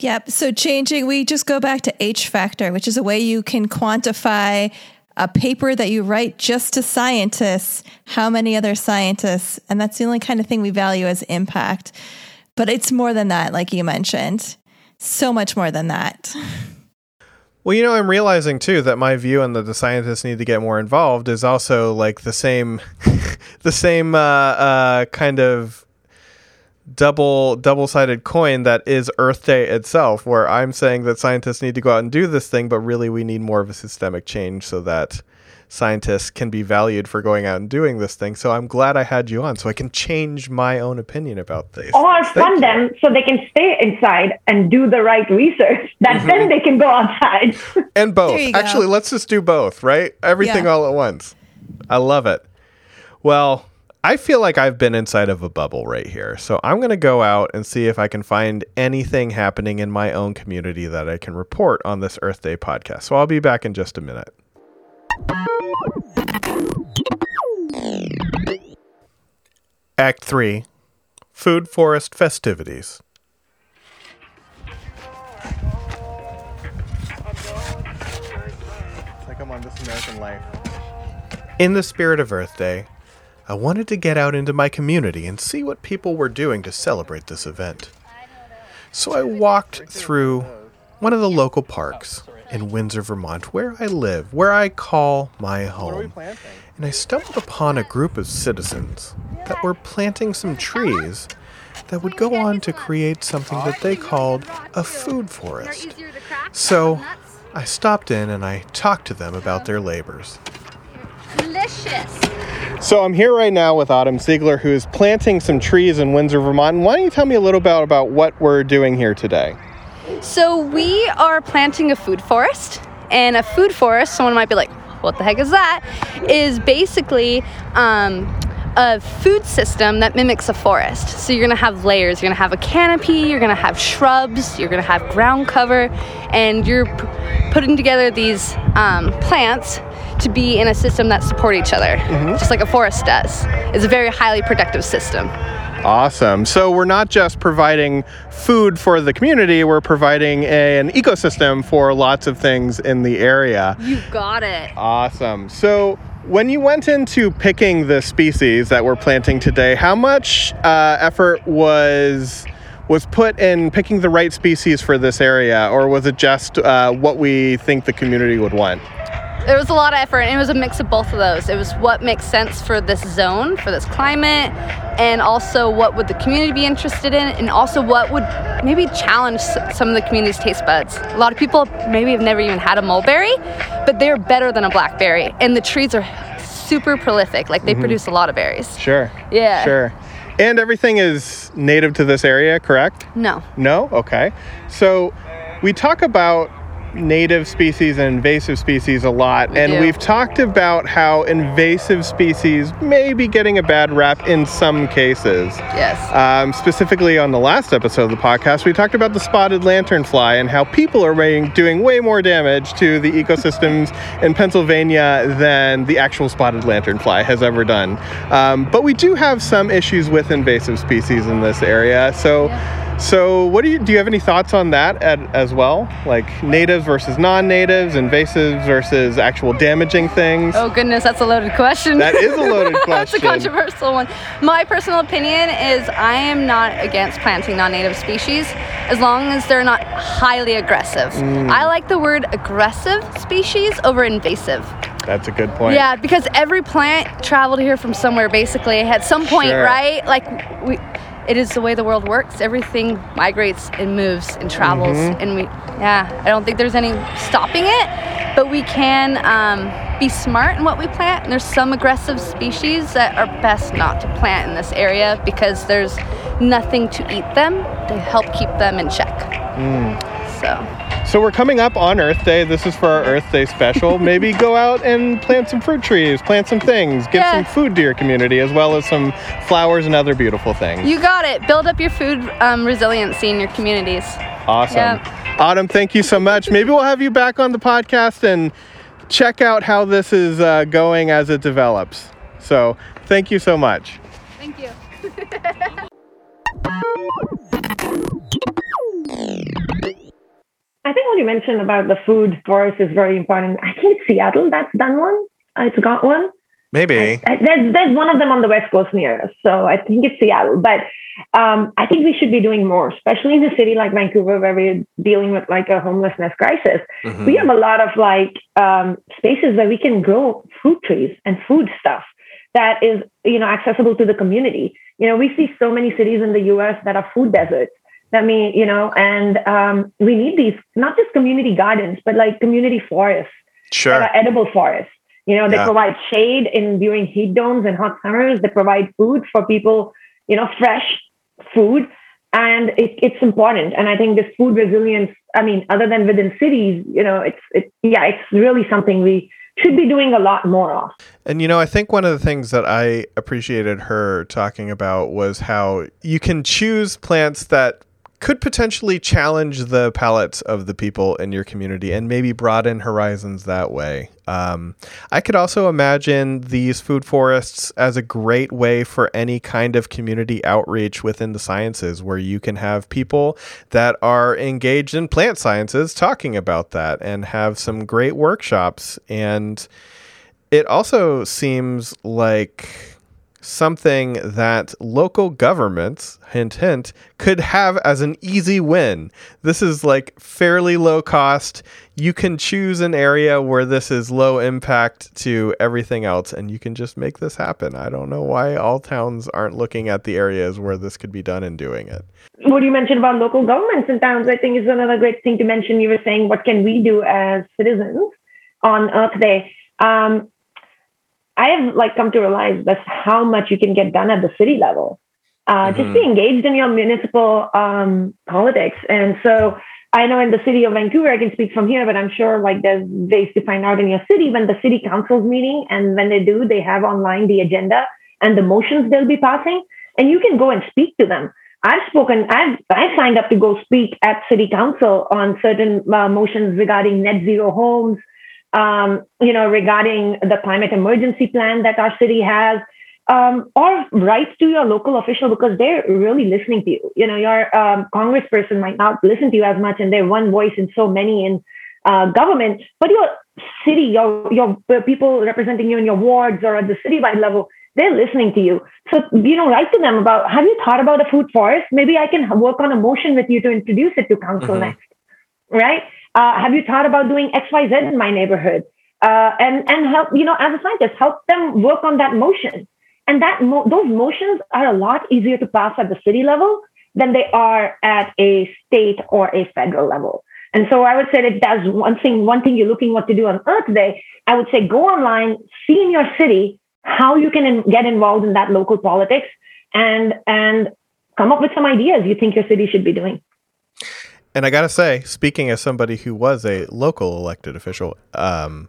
Yep. So changing, we just go back to H factor, which is a way you can quantify a paper that you write just to scientists, how many other scientists, and that's the only kind of thing we value as impact. But it's more than that, like you mentioned. So much more than that. Well, you know, I'm realizing too that my view on that the scientists need to get more involved is also like the same, *laughs* the same uh, uh, kind of double double sided coin that is Earth Day itself, where I'm saying that scientists need to go out and do this thing, but really we need more of a systemic change so that scientists can be valued for going out and doing this thing. So I'm glad I had you on, so I can change my own opinion about this. Or Thank fund you. them so they can stay inside and do the right research *laughs* that Mm-hmm. then they can go outside. *laughs* And both. There go. Actually, let's just do both, right? Everything Yeah. all at once. I love it. Well, I feel like I've been inside of a bubble right here. So I'm going to go out and see if I can find anything happening in my own community that I can report on this Earth Day podcast. So I'll be back in just a minute. Act 3 Food Forest Festivities. like I'm on This American Life. In the spirit of Earth Day, I wanted to get out into my community and see what people were doing to celebrate this event. So I walked through one of the local parks in Windsor, Vermont, where I live, where I call my home. And I stumbled upon a group of citizens that were planting some trees that would go on to create something that they called a food forest. So I stopped in and I talked to them about their labors. Delicious. So I'm here right now with Autumn Ziegler, who is planting some trees in Windsor, Vermont. Why don't you tell me a little bit about what we're doing here today? So we are planting a food forest, and a food forest. Someone might be like, "What the heck is that?" Is basically um, a food system that mimics a forest. So you're gonna have layers. You're gonna have a canopy. You're gonna have shrubs. You're gonna have ground cover, and you're p- putting together these um, plants to be in a system that support each other, just like a forest does. It's a very highly productive system. Awesome. So we're not just providing food for the community, we're providing a, an ecosystem for lots of things in the area. You got it. Awesome. So when you went into picking the species that we're planting today, how much uh, effort was was put in picking the right species for this area, or was it just uh, what we think the community would want? There was a lot of effort, and it was a mix of both of those. It was what makes sense for this zone, for this climate, and also what would the community be interested in, and also what would maybe challenge some of the community's taste buds. A lot of people maybe have never even had a mulberry, but they're better than a blackberry, and the trees are super prolific. Like they mm-hmm. produce a lot of berries. Sure. Yeah. Sure. And everything is native to this area, correct? No. No? Okay. So we talk about native species and invasive species a lot, We and do. we've talked about how invasive species may be getting a bad rap in some cases. Yes. Um, specifically on the last episode of the podcast, we talked about the spotted lanternfly and how people are way- doing way more damage to the ecosystems in Pennsylvania than the actual spotted lanternfly has ever done. Um, but we do have some issues with invasive species in this area. So, so what do you do? You have any thoughts on that at, as well? Like natives versus non-natives, invasives versus actual damaging things. Oh goodness, that's a loaded question. That is a loaded question. *laughs* that's a controversial one. My personal opinion is I am not against planting non-native species as long as they're not highly aggressive. Mm. I like the word aggressive species over invasive. That's a good point. Yeah, because every plant traveled here from somewhere basically at some point, Sure. right? Like we it is the way the world works. Everything migrates and moves and travels, and we, yeah, I don't think there's any stopping it, but we can um, be smart in what we plant. And there's some aggressive species that are best not to plant in this area because there's nothing to eat them to help keep them in check. So, So we're coming up on Earth Day. This is for our Earth Day special. *laughs* Maybe go out and plant some fruit trees, plant some things, give Yeah. some food to your community, as well as some flowers and other beautiful things. you got it. Build up your food um, resiliency in your communities. Awesome. Yeah. Autumn, thank you so much. Maybe we'll have you back on the podcast and check out how this is uh, going as it develops. So thank you so much. Thank you. *laughs* I think what you mentioned about the food forest is very important. I think Seattle that's done one. It's got one. Maybe. Uh, There's, there's one of them on the West Coast near us. So I think it's Seattle. But um, I think we should be doing more, especially in a city like Vancouver where we're dealing with like a homelessness crisis. Mm-hmm. We have a lot of like um, spaces where we can grow fruit trees and food stuff that is, you know, accessible to the community. You know, we see so many cities in the US that are food deserts. That mean, you know, and um, we need these not just community gardens, but like community forests that Sure. are edible forests. You know, they Yeah. provide shade in during heat domes and hot summers. They provide food for people, you know, fresh food. And it, it's important. And I think this food resilience, I mean, other than within cities, you know, it's, it, yeah, it's really something we should be doing a lot more of. And you know, I think one of the things that I appreciated her talking about was how you can choose plants that could potentially challenge the palates of the people in your community and maybe broaden horizons that way. Um, I could also imagine these food forests as a great way for any kind of community outreach within the sciences where you can have people that are engaged in plant sciences talking about that and have some great workshops and it also seems like something that local governments, hint, hint, could have as an easy win. This is like fairly low cost. You can choose an area where this is low impact to everything else, and you can just make this happen. I don't know why all towns aren't looking at the areas where this could be done and doing it. What you mentioned about local governments and towns, I think is another great thing to mention. You were saying, what can we do as citizens on Earth Day? Um, I have like come to realize that's how much you can get done at the city level. Uh, Just be engaged in your municipal um, politics. And so I know in the city of Vancouver, I can speak from here, but I'm sure like there's ways to find out in your city when the city council's meeting. And when they do, they have online the agenda and the motions they'll be passing. And you can go and speak to them. I've spoken, I've, I've signed up to go speak at city council on certain uh, motions regarding net zero homes, um, you know, regarding the climate emergency plan that our city has, um, or write to your local official because they're really listening to you. You know, your um, congressperson might not listen to you as much, and they're one voice in so many in uh, government, but your city, your your people representing you in your wards or at the citywide level, they're listening to you. So you know, write to them about have you thought about a food forest? Maybe I can work on a motion with you to introduce it to council Mhm. next right? Uh, have you thought about doing X, Y, Z in my neighborhood? Uh, and and help you know as a scientist, help them work on that motion. And that mo- those motions are a lot easier to pass at the city level than they are at a state or a federal level. And so I would say that that's one thing. One thing you're looking what to do on Earth Day. I would say go online, see in your city how you can in- get involved in that local politics, and and come up with some ideas you think your city should be doing. And I gotta say, speaking as somebody who was a local elected official, um,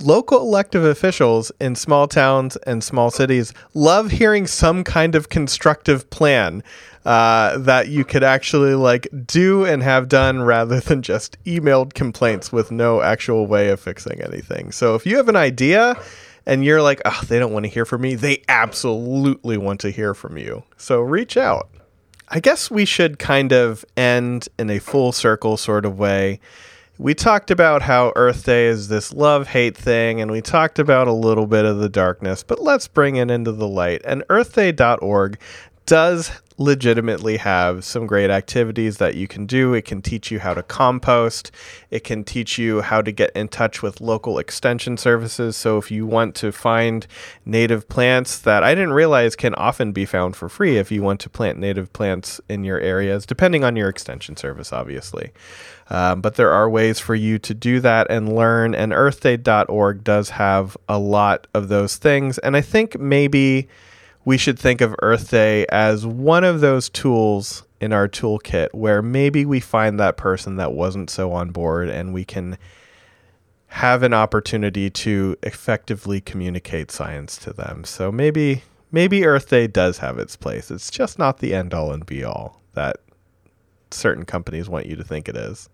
local elective officials in small towns and small cities love hearing some kind of constructive plan uh, that you could actually like do and have done rather *laughs* than just emailed complaints with no actual way of fixing anything. So if you have an idea and you're like, oh, they don't want to hear from me, they absolutely want to hear from you. So reach out. I guess we should kind of end in a full circle sort of way. We talked about how Earth Day is this love hate thing, and we talked about a little bit of the darkness, but let's bring it into the light. And earthday.org does legitimately have some great activities that you can do. It can teach you how to compost. It can teach you how to get in touch with local extension services. So if you want to find native plants that I didn't realize can often be found for free if you want to plant native plants in your areas, depending on your extension service, obviously. Um, but there are ways for you to do that and learn, and earthday.org does have a lot of those things. And I think maybe we should think of Earth Day as one of those tools in our toolkit where maybe we find that person that wasn't so on board and we can have an opportunity to effectively communicate science to them. So maybe maybe Earth Day does have its place. It's just not the end all and be all that certain companies want you to think it is.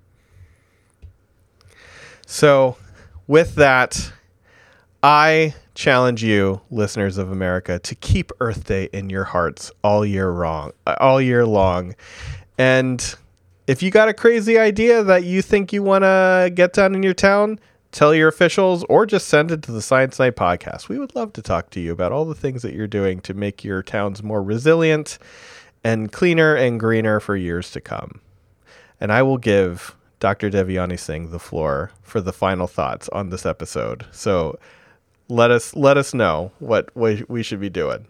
So, with that, I challenge you, listeners of America, to keep Earth Day in your hearts all year long, uh, all year long. And if you got a crazy idea that you think you want to get done in your town, tell your officials or just send it to the Science Night podcast. We would love to talk to you about all the things that you're doing to make your towns more resilient and cleaner and greener for years to come. And I will give Dr. Devyani Singh the floor for the final thoughts on this episode. So let us let us know what we, should be doing.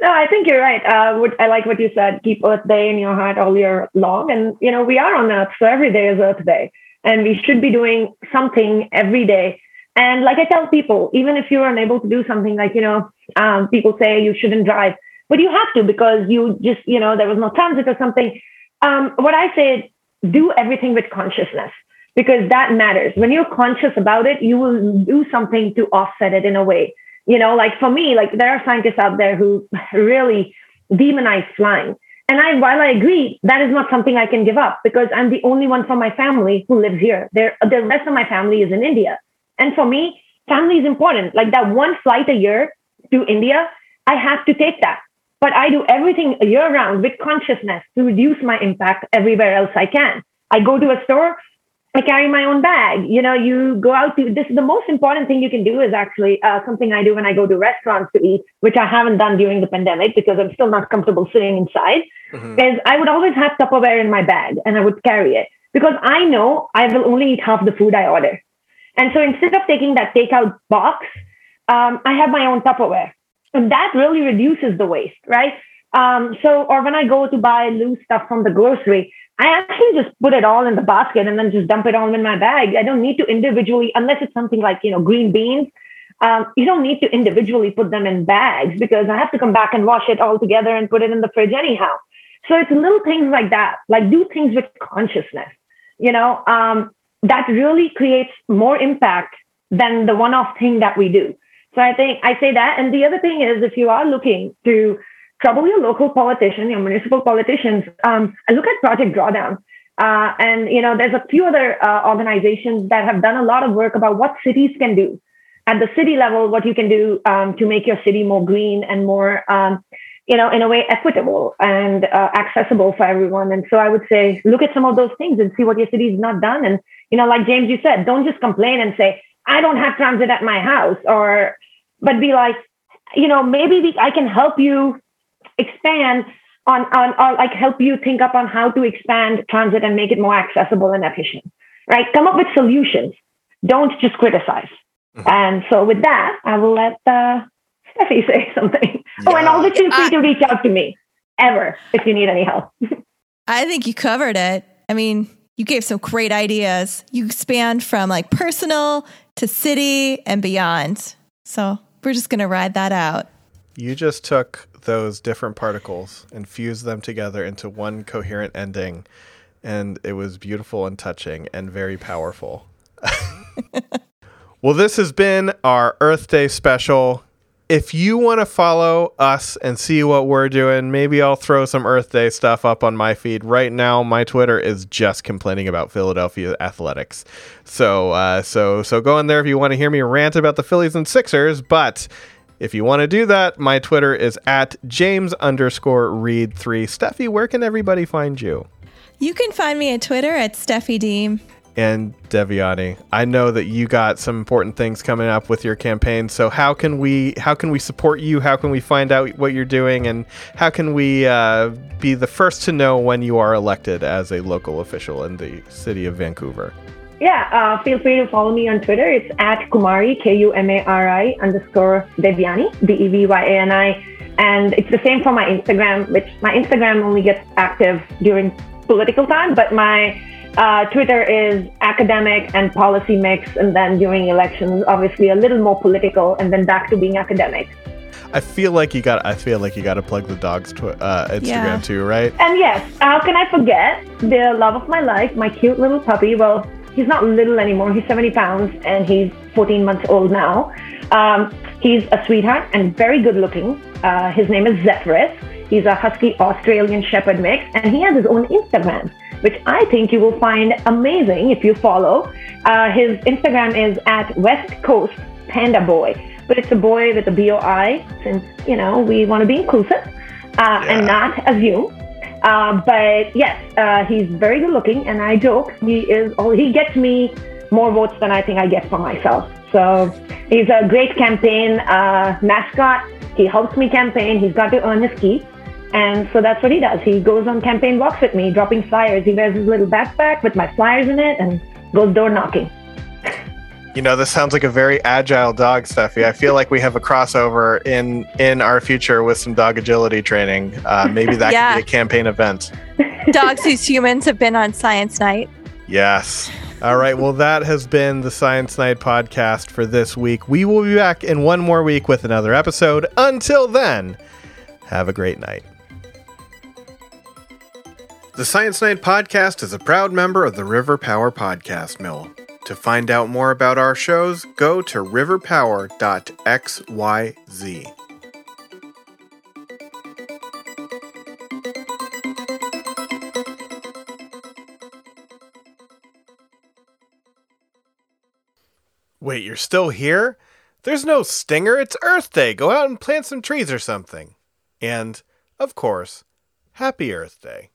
No, I think you're right. Uh, what, I like what you said. Keep Earth Day in your heart all year long, and you know we are on Earth, so every day is Earth Day, and we should be doing something every day. And like I tell people, even if you're unable to do something, like you know, um, people say you shouldn't drive, but you have to because you just you know there was no transit or something. Um, what I say, do everything with consciousness because that matters. When you're conscious about it, you will do something to offset it in a way. You know, like for me, like there are scientists out there who *laughs* really demonize flying. And I, while I agree, that is not something I can give up because I'm the only one from my family who lives here. There, the rest of my family is in India. And for me, family is important. Like that one flight a year to India, I have to take that. But I do everything year round with consciousness to reduce my impact everywhere else I can. I go to a store, I carry my own bag. You know, you go out to this. The most important thing you can do is actually uh, something I do when I go to restaurants to eat, which I haven't done during the pandemic because I'm still not comfortable sitting inside. Mm-hmm. Is I would always have Tupperware in my bag and I would carry it because I know I will only eat half the food I order. And so instead of taking that takeout box, um, I have my own Tupperware, and that really reduces the waste, right? Um, so, or when I go to buy loose stuff from the grocery, I actually just put it all in the basket and then just dump it all in my bag. I don't need to individually, unless it's something like, you know, green beans. Um, you don't need to individually put them in bags because I have to come back and wash it all together and put it in the fridge anyhow. So it's little things like that, like do things with consciousness, you know, um, that really creates more impact than the one off thing that we do. So I think I say that. And the other thing is if you are looking to trouble your local politician, your municipal politicians, um, and look at Project Drawdown. Uh, and you know, there's a few other uh, organizations that have done a lot of work about what cities can do at the city level, what you can do um, to make your city more green and more, um, you know, in a way equitable and uh, accessible for everyone. And so I would say, look at some of those things and see what your city's not done. And you know, like James, you said, don't just complain and say, I don't have transit at my house, or but be like, you know, maybe we, I can help you expand on, on or like help you think up on how to expand transit and make it more accessible and efficient, right? Come up with solutions. Don't just criticize. Mm-hmm. And so with that, I will let uh, *laughs* Steffi say something. Yeah. Oh, and also feel free to reach out to me ever if you need any help. *laughs* I think you covered it. I mean, you gave some great ideas. You expand from like personal to city and beyond. So we're just going to ride that out. You just took those different particles and fused them together into one coherent ending. And it was beautiful and touching and very powerful. *laughs* well, this has been our Earth Day special. If you want to follow us and see what we're doing, maybe I'll throw some Earth Day stuff up on my feed. Right now, my Twitter is just complaining about Philadelphia athletics. So, uh, so, so go in there if you want to hear me rant about the Phillies and Sixers. But if you want to do that, my Twitter is at James underscore Reed three. Steffi, where can everybody find you? You can find me at Twitter at Steffi Deem. And Devyani, I know that you got some important things coming up with your campaign. So how can we how can we support you? How can we find out what you're doing, and how can we uh, be the first to know when you are elected as a local official in the city of Vancouver? Yeah, uh, feel free to follow me on Twitter. It's at Kumari, K U M A R I underscore Devyani, D E V Y A N I. And it's the same for my Instagram, which my Instagram only gets active during political time, but my uh, Twitter is academic and policy mix, and then during elections, obviously a little more political, and then back to being academic. I feel like you got. I feel like you got to plug the dog's twi- uh, Instagram Yeah. too, right? And yes, how can I forget the love of my life, my cute little puppy? Well, he's not little anymore. He's 70 pounds and he's 14 months old now. Um, he's a sweetheart and very good looking. Uh, his name is Zephyrus. He's a husky Australian Shepherd mix and he has his own Instagram, which I think you will find amazing if you follow. Uh, his Instagram is at West Coast Panda Boy, but it's a boy with a B O I since, you know, we want to be inclusive uh, and not assume. Uh, but yes, uh, he's very good looking, and I joke he is. Oh, he gets me more votes than I think I get for myself. So he's a great campaign uh, mascot. He helps me campaign. He's got to earn his keep, and so that's what he does. He goes on campaign walks with me, dropping flyers. He wears his little backpack with my flyers in it, and goes door knocking. You know, this sounds like a very agile dog, Steffi. I feel like we have a crossover in in our future with some dog agility training. Uh, maybe that Yeah. could be a campaign event. Dogs whose humans have been on Science Night. Yes. All right. Well, that has been the Science Night podcast for this week. We will be back in one more week with another episode. Until then, have a great night. The Science Night podcast is a proud member of the River Power Podcast Mill. To find out more about our shows, go to riverpower.xyz. Wait, you're still here? There's no stinger. It's Earth Day. Go out and plant some trees or something. And, of course, Happy Earth Day.